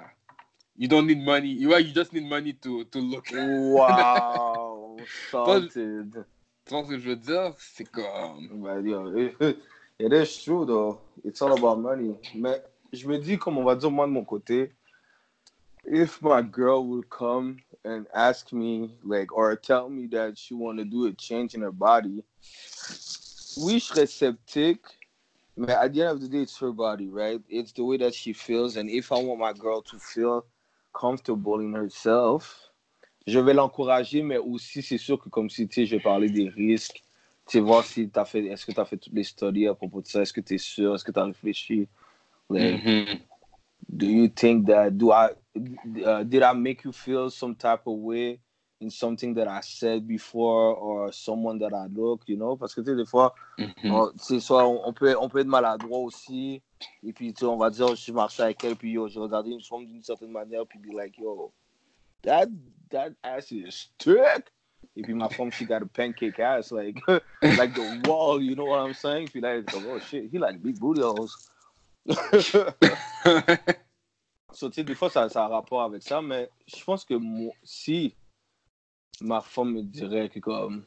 you don't need money, you, you just need money to, to look. wow, [laughs] salted. Tu vois ce que je veux dire? C'est comme... But yo, [laughs] it, it is true though. It's all about money. Mais je me dis, comme on va dire moi de mon côté, if my girl would come and ask me, like, or tell me that she want to do a change in her body, oui, je serais sceptique. But at the end of the day, it's her body, right? It's the way that she feels. And if I want my girl to feel comfortable in herself, je vais l'encourager, mais aussi, c'est sûr que comme si, tu sais, je parler des risques, tu sais, voir si tu as fait, est-ce que tu as fait toutes les studies à propos de ça, est-ce que tu es sûr, est-ce que tu as réfléchi? Like, Mhm. do you think that, do I, uh, did I make you feel some type of way in something that I said before or someone that I look, you know? Parce que tu sais, des fois, Mhm. on- c'est soit on, on peut, on peut être maladroit aussi. Et puis, tu sais, on va dire, je suis marché avec elle, puis yo, j'ai regardé une femme d'une certaine manière, puis be like, yo, that, that ass is thick. If puis, ma femme, she got a pancake ass, like, [laughs] like the wall, you know what I'm saying? She comme, oh shit, he like big booty holes. [laughs] So, tu sais, des fois, ça, ça a rapport avec ça, mais je pense que moi, si ma femme me dirait que comme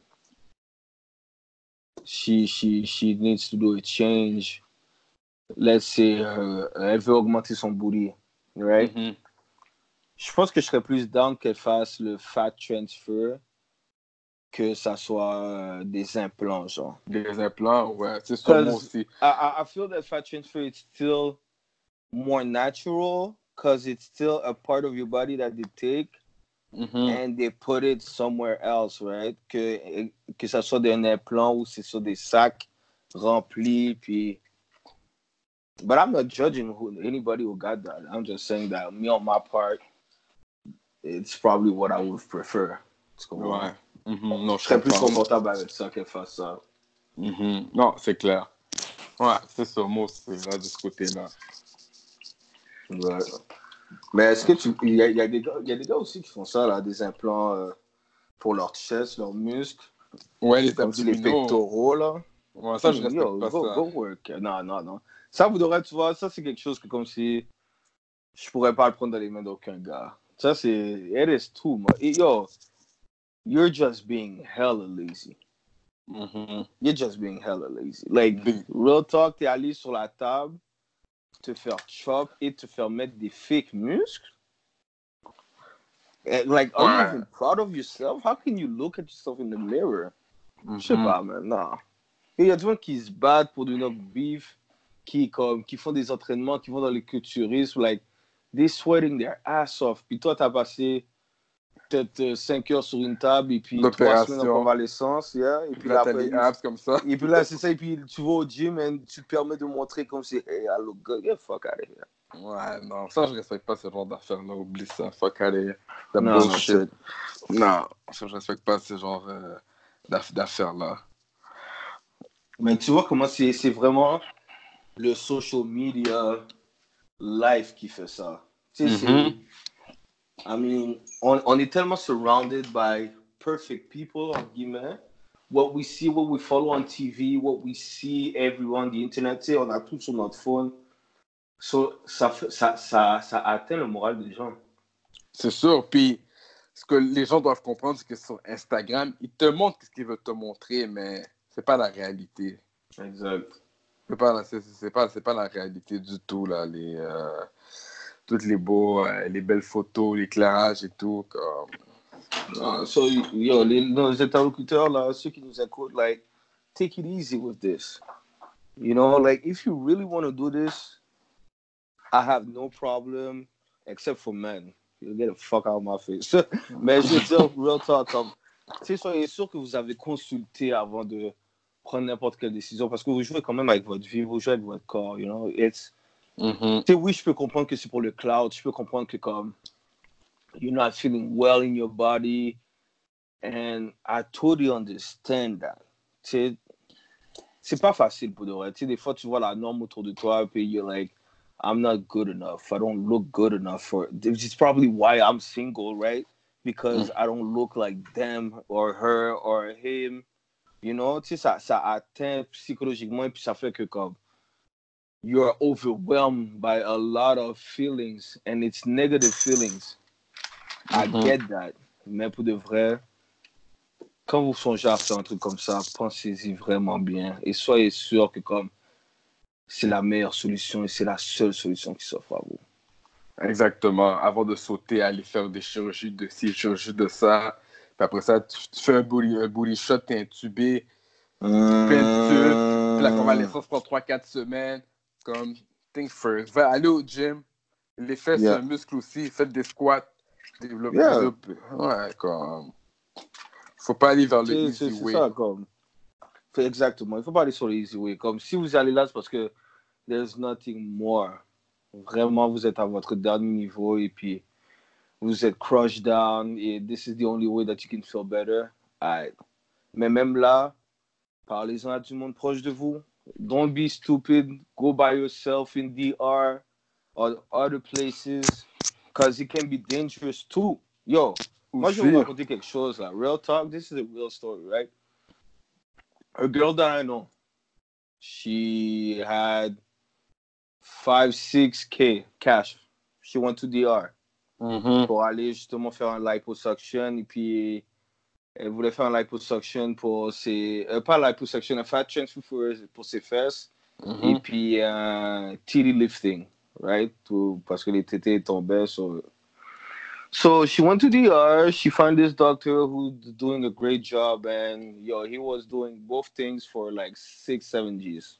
she, she, she needs to do a change, let's say, euh, elle veut augmenter son booty, right? Mhm. Je pense que je serais plus down qu'elle fasse le fat transfer que ça soit euh, des implants, genre. Des implants, ouais, c'est ça, moi aussi. I, I, feel that fat transfer is still more natural because it's still a part of your body that they take Mhm. and they put it somewhere else, right? Que, que ça soit des implants ou c'est sur des sacs remplis, puis... But I'm not judging who, anybody who got that. I'm just saying that me on my part, it's probably what I would prefer. Ouais. Mhm. Non, Je je serais plus confortable avec ça qu'elle fasse ça. Mhm. Non, c'est clair. Ouais, c'est ça, moi aussi, là, de ce côté-là. Ouais. Mais est-ce que tu. Il y a, y a des gars, il y a des gars aussi qui font ça, là, des implants euh, pour leur chest, leurs muscles, Ouais, les comme les pectoraux, là. Ouais, ça, je respecte Yo, pas go, ça. go work. Non, non, non. Ça, vous devrez, tu vois, ça, c'est quelque chose que comme si je pourrais pas le prendre dans les mains d'aucun gars. Ça, c'est. It is too much. Yo, you're just being hella lazy. Mhm. You're just being hella lazy. Like, real talk, t'es allé sur la table, te faire chop et te faire mettre des fake muscles. Like, are you even proud of yourself? How can you look at yourself in the mirror? Je sais Mhm. pas, man. Non. Il y a des gens qui se battent pour devenir beef, qui, comme, qui font des entraînements, qui vont dans les culturismes, like, they sweating their ass off. Puis toi, t'as passé peut-être 5 heures sur une table et puis 3 L'opération. semaines en convalescence, yeah. Et puis là, là, les abs comme ça. et puis là, c'est ça. Et puis tu vas au gym et tu te permets de montrer comme si, hey, look good. Get fuck out of here. Ouais, non, ça, je respecte pas ce genre d'affaires-là. Oublie ça. Fuck, allez. The Non, bullshit. non, Non, ça, je respecte pas ce genre euh, d'aff- d'affaires-là. Mais tu vois comment c'est vraiment le social media life qui fait ça. Tu sais, Mhm. I mean, on, on est tellement surrounded by perfect people, en guillemets. What we see, what we follow on TV, what we see everywhere on the internet, tu sais, on a tout sur notre phone. So, ça, ça, ça atteint le moral des gens. C'est sûr. Puis, ce que les gens doivent comprendre, c'est que sur Instagram, ils te montrent ce qu'ils veulent te montrer, mais c'est pas la réalité. Exact. C'est pas, c'est, pas, pas la réalité du tout, là. Les, euh, toutes les beaux, euh, les belles photos, l'éclairage et tout. Comme... Uh, so, yo, les, nos interlocuteurs, là, ceux qui nous écoutent, like, take it easy with this. You know, like, if you really want to do this, I have no problem, except for men. You get the fuck out of my face. [laughs] Mais je veux dire, real talk, comme, soyez sûr que vous avez consulté avant de prendre n'importe quelle décision, parce que vous jouez quand même avec votre vie, vous jouez avec votre corps, you know. It's, Mhm. sais, oui, je peux comprendre que c'est pour le cloud. Je peux comprendre que comme you're not feeling well in your body. And I totally understand that. C'est pas facile pour de vrai. Des fois, tu vois la norme autour de toi, puis you're like, I'm not good enough. I don't look good enough for It's probably why I'm single, right? Because I don't look like them or her or him. You know, tu sais, ça, ça atteint psychologiquement et puis ça fait que comme you're overwhelmed by a lot of feelings and it's negative feelings. I Mhm. get that. Mais pour de vrai, quand vous songez à faire un truc comme ça, pensez-y vraiment bien et soyez sûr que comme c'est la meilleure solution et c'est la seule solution qui s'offre à vous. Exactement. Avant de sauter, aller faire des chirurgies de ci, chirurgies de ça. Puis après ça, tu, tu fais un booty, un booty shot, t'es intubé. Puis la convalescence prend 3-4 semaines. Comme, think first. Va aller au gym. Les fesses, Yeah. c'est un muscle aussi. Faites des squats. Développez. Yeah. Ouais, comme. Faut pas aller vers le easy c'est- c'est way. ça, comme. Exactement. Il faut pas aller sur le easy way. Comme si vous allez là, c'est parce que there's nothing more. Vraiment, vous êtes à votre dernier niveau et puis vous êtes crushed down et this is the only way that you can feel better. Alright. Mais même là, parlez-en à du monde proche de vous. Don't be stupid. Go by yourself in DR or other places because it can be dangerous too. Yo, moi je vais vous raconter quelque chose là. Real talk, this is a real story, right? A girl that I know, she had five, six K cash. She went to DR Mhm. pour aller justement faire un liposuction et puis elle voulait faire un liposuction pour ses euh, pas liposuction un fat transfer pour, pour ses fesses Mhm. et puis un titty lifting right to, parce que les tétés tombaient so so she went to DR she found this doctor who's doing a great job and yo he was doing both things for like six seven G's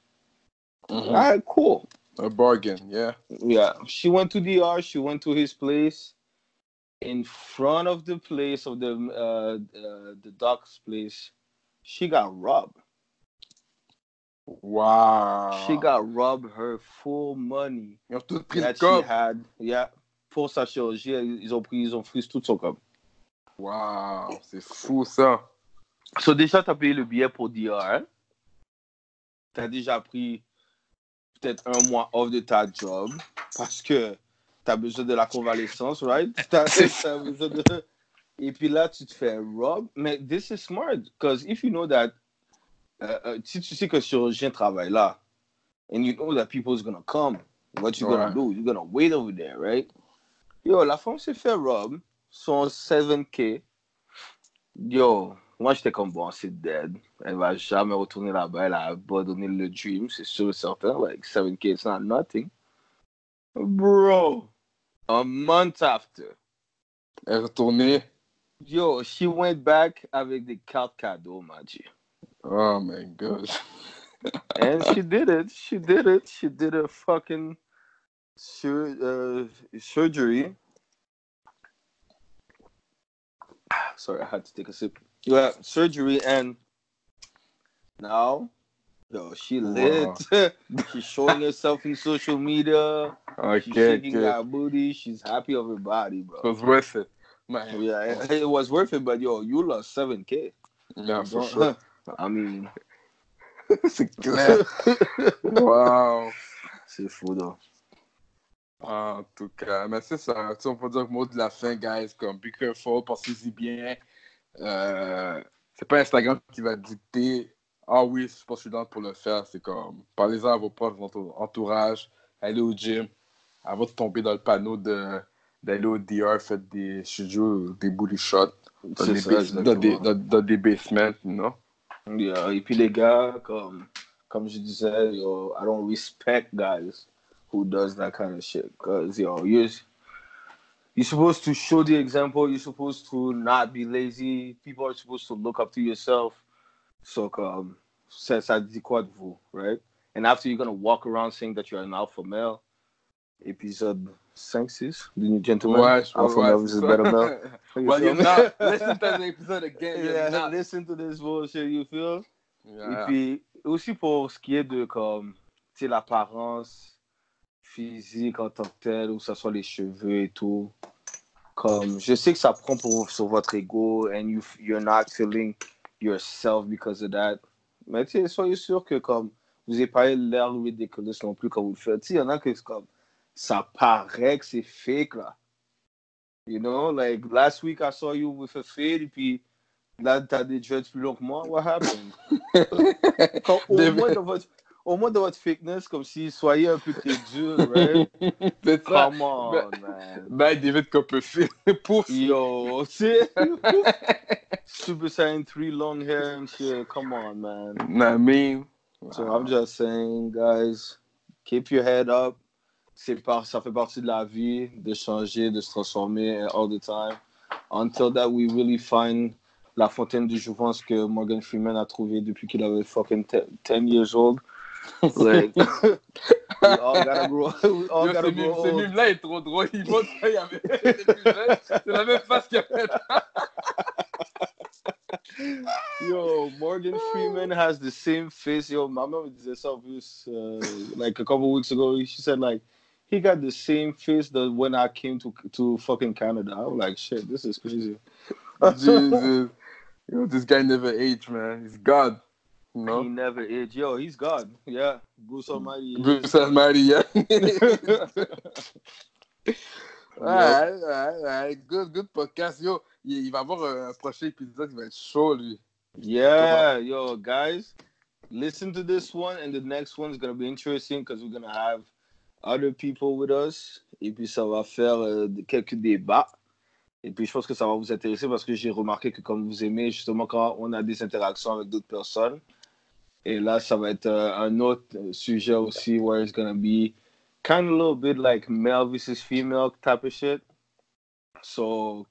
Mhm. all right cool A bargain, yeah. yeah, she went to the DR. She went to his place. In front of the place of the uh, uh the doc's place, she got robbed. Wow. She got robbed her full money Ils ont tous pris that she had. Yeah, pour sa chirurgie, ils ont pris, ils ont pris tout son cop. Wow, c'est fou ça. So déjà, t'as payé le billet pour DR. Hein? T'as déjà pris peut-être un mois off de ta job parce que t'as besoin de la convalescence, right? [laughs] T'as besoin de... Et puis là, tu te fais rob. Mais this is smart, because if you know that, euh, si tu sais que le chirurgien travaille là, and you know that people is gonna come, what you gonna Ouais. do? You're gonna wait over there, right? Yo, la femme s'est fait rob, son 7K. Yo, moi j'étais comme bon, c'est dead. Elle va jamais retourner là-bas, elle a abandonné le dream, c'est sûr et certain. Like 7K, it's not nothing. Bro, a month after, Elle est retournée. yo, she went back avec des cartes cadeaux, m'a dit. Oh my god. [laughs] And she did it. She did it. She did a fucking sur- uh, surgery. [sighs] Sorry, I had to take a sip. Yeah, surgery, and now, yo, she lit. [laughs] She's showing [laughs] herself in social media. She's shaking ok. that booty. She's happy of her body, bro. It was worth it. Man, Yeah, it, it was worth it, but yo, you lost 7K. yeah, for sure. [laughs] I mean, c'est clair. Wow. c'est fou, though. En tout cas, mais c'est ça. On peut dire que mot de la fin, guys, comme be careful, pensez-y bien. Euh, c'est pas Instagram qui va dicter. Ah oui, je pense que je suis dans pour le faire. C'est comme, parlez-en à vos proches, votre entourage, allez au gym, avant de tomber dans le panneau de d'aller au DR, faites des studios, des bully shots, dans, des, ça, bas- dans, des, exactement. dans, dans des basements, non? Yeah, et puis les gars, comme, comme je disais, yo, I don't respect guys who does that kind of shit. Cause yo, you're supposed to show the example. You're supposed to not be lazy. People are supposed to look up to yourself. So um, ça, ça dit quoi de vous, right? And after you're gonna walk around saying that you're an alpha male. Épisode 5-6, The New Gentleman. Ouais, je alpha male c'est versus better male. [laughs] You well, you're not. Listen to the episode again. You're Yeah, not. listen to this bullshit, you feel? Yeah. Et puis, aussi pour ce qui est de comme, l'apparence physique en tant que telle, ou que ce soit les cheveux et tout. Comme, je sais que ça prend pour, sur votre ego, and you, you're not feeling yourself because of that. Mais tu sais, soyez sûr que comme, vous n'avez pas l'air ridiculous non plus quand vous le faites. Il y en a que comme, ça paraît que c'est fake, là. You know, like, last week I saw you with a fade, et puis là, t'as des dreads plus longs que moi. What happened? [laughs] Comme, au, moins dans votre, au moins dans votre fitness, comme si soyez un peu crédule, right? [laughs] c'est ça. Come on, Ben- man. Ben, David Copperfield. [laughs] Pouf. Yo, [laughs] sais, Super Saiyan 3 long hair and shit. Come on, man. I mean, So I'm just saying, guys, keep your head up. C'est par, ça fait partie de la vie de changer, de se transformer all the time. Until that we really find la fontaine de jouvence que Morgan Freeman a trouvé depuis qu'il avait fucking 10 years old. [laughs] Like, [laughs] we all gotta grow, [laughs] we all Yo, gotta grow mime- ce old. mime-là est trop drôle. Il montre ça, il y avait. c'est plus jeune. C'est la même face qu'il a fait. Yo, Morgan Freeman has the same face. Yo, my mom disait ça en uh, like a couple weeks ago. She said like he got the same face that when I came to to fucking Canada. I was like, shit, this is crazy. Jesus. Yo, this guy never aged, man. He's God. You He never aged. Yo, he's God. [laughs] Yeah, Bruce Almighty. Bruce Almighty, yeah. [laughs] [laughs] Alright, alright, alright. Good, good podcast. Yo, il, il va avoir un prochain épisode qui va être chaud, lui. Yeah, yo, guys, listen to this one, and the next one is gonna be interesting because we're gonna have other people with us, et puis ça va faire euh, quelques débats. Et puis je pense que ça va vous intéresser parce que j'ai remarqué que comme vous aimez justement quand on a des interactions avec d'autres personnes. Et là, ça va être euh, un autre euh, sujet aussi where it's gonna be kind of a little bit like male versus female type of shit. So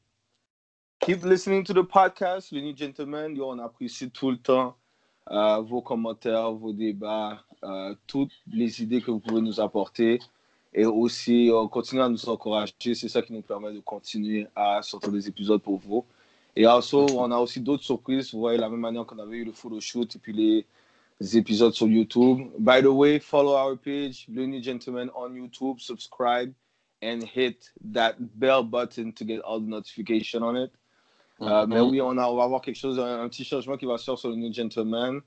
keep listening to the podcast, les New Gentlemen. Yo, on apprécie tout le temps euh, vos commentaires, vos débats, toutes les idées que vous pouvez nous apporter. Et aussi, on continue à nous encourager. C'est ça qui nous permet de continuer à sortir des épisodes pour vous. Et also, on a aussi d'autres surprises. Vous voyez, la même manière qu'on avait eu le photoshoot et puis les épisodes sur YouTube. By the way, follow our page, Le New Gentleman on YouTube. Subscribe and hit that bell button to get all the notification on it. Euh, mais oui, on, a, on va avoir quelque chose, un, un petit changement qui va se faire sur le New Gentleman.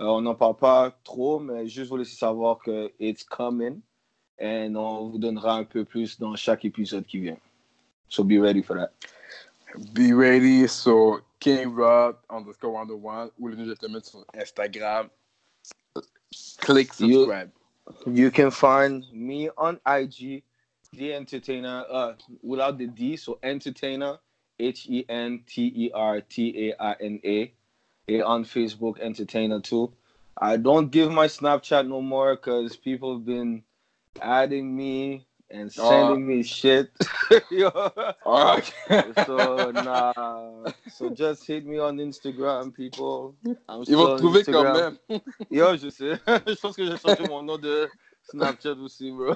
Euh, on n'en parle pas trop, mais juste vous laisser savoir que it's coming. Et on vous donnera un peu plus dans chaque épisode qui vient. So be ready for that. Be ready. So, King Rob underscore 101 ou le New Gentleman sur Instagram. Click subscribe. You can find me on IG, The Entertainer, uh, without the D, so Entertainer, H E N T E R T A I N A, on Facebook, Entertainer too. I don't give my Snapchat no more because people have been adding me and sending me shit. [laughs] Yo. Ah, so [laughs] nah, so just hit me on Instagram, people. I'm Ils vont still te on trouver quand Instagram. même. [laughs] Yo, je sais. je pense que j'ai changé mon nom de Snapchat aussi, bro.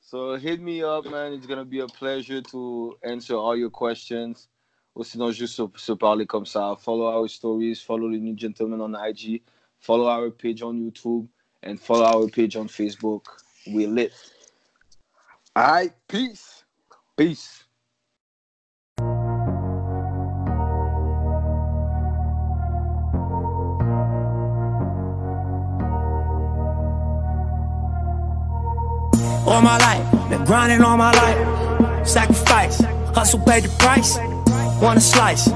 so hit me up, man. It's gonna be a pleasure to answer all your questions. Ou sinon, juste se, se parler comme ça. Follow our stories, follow the new gentleman on IG, follow our page on YouTube, and follow our page on Facebook. We lit. Alright, peace. Peace. all my life. Been grinding all my life. Sacrifice, hustle paid the price. Want a slice,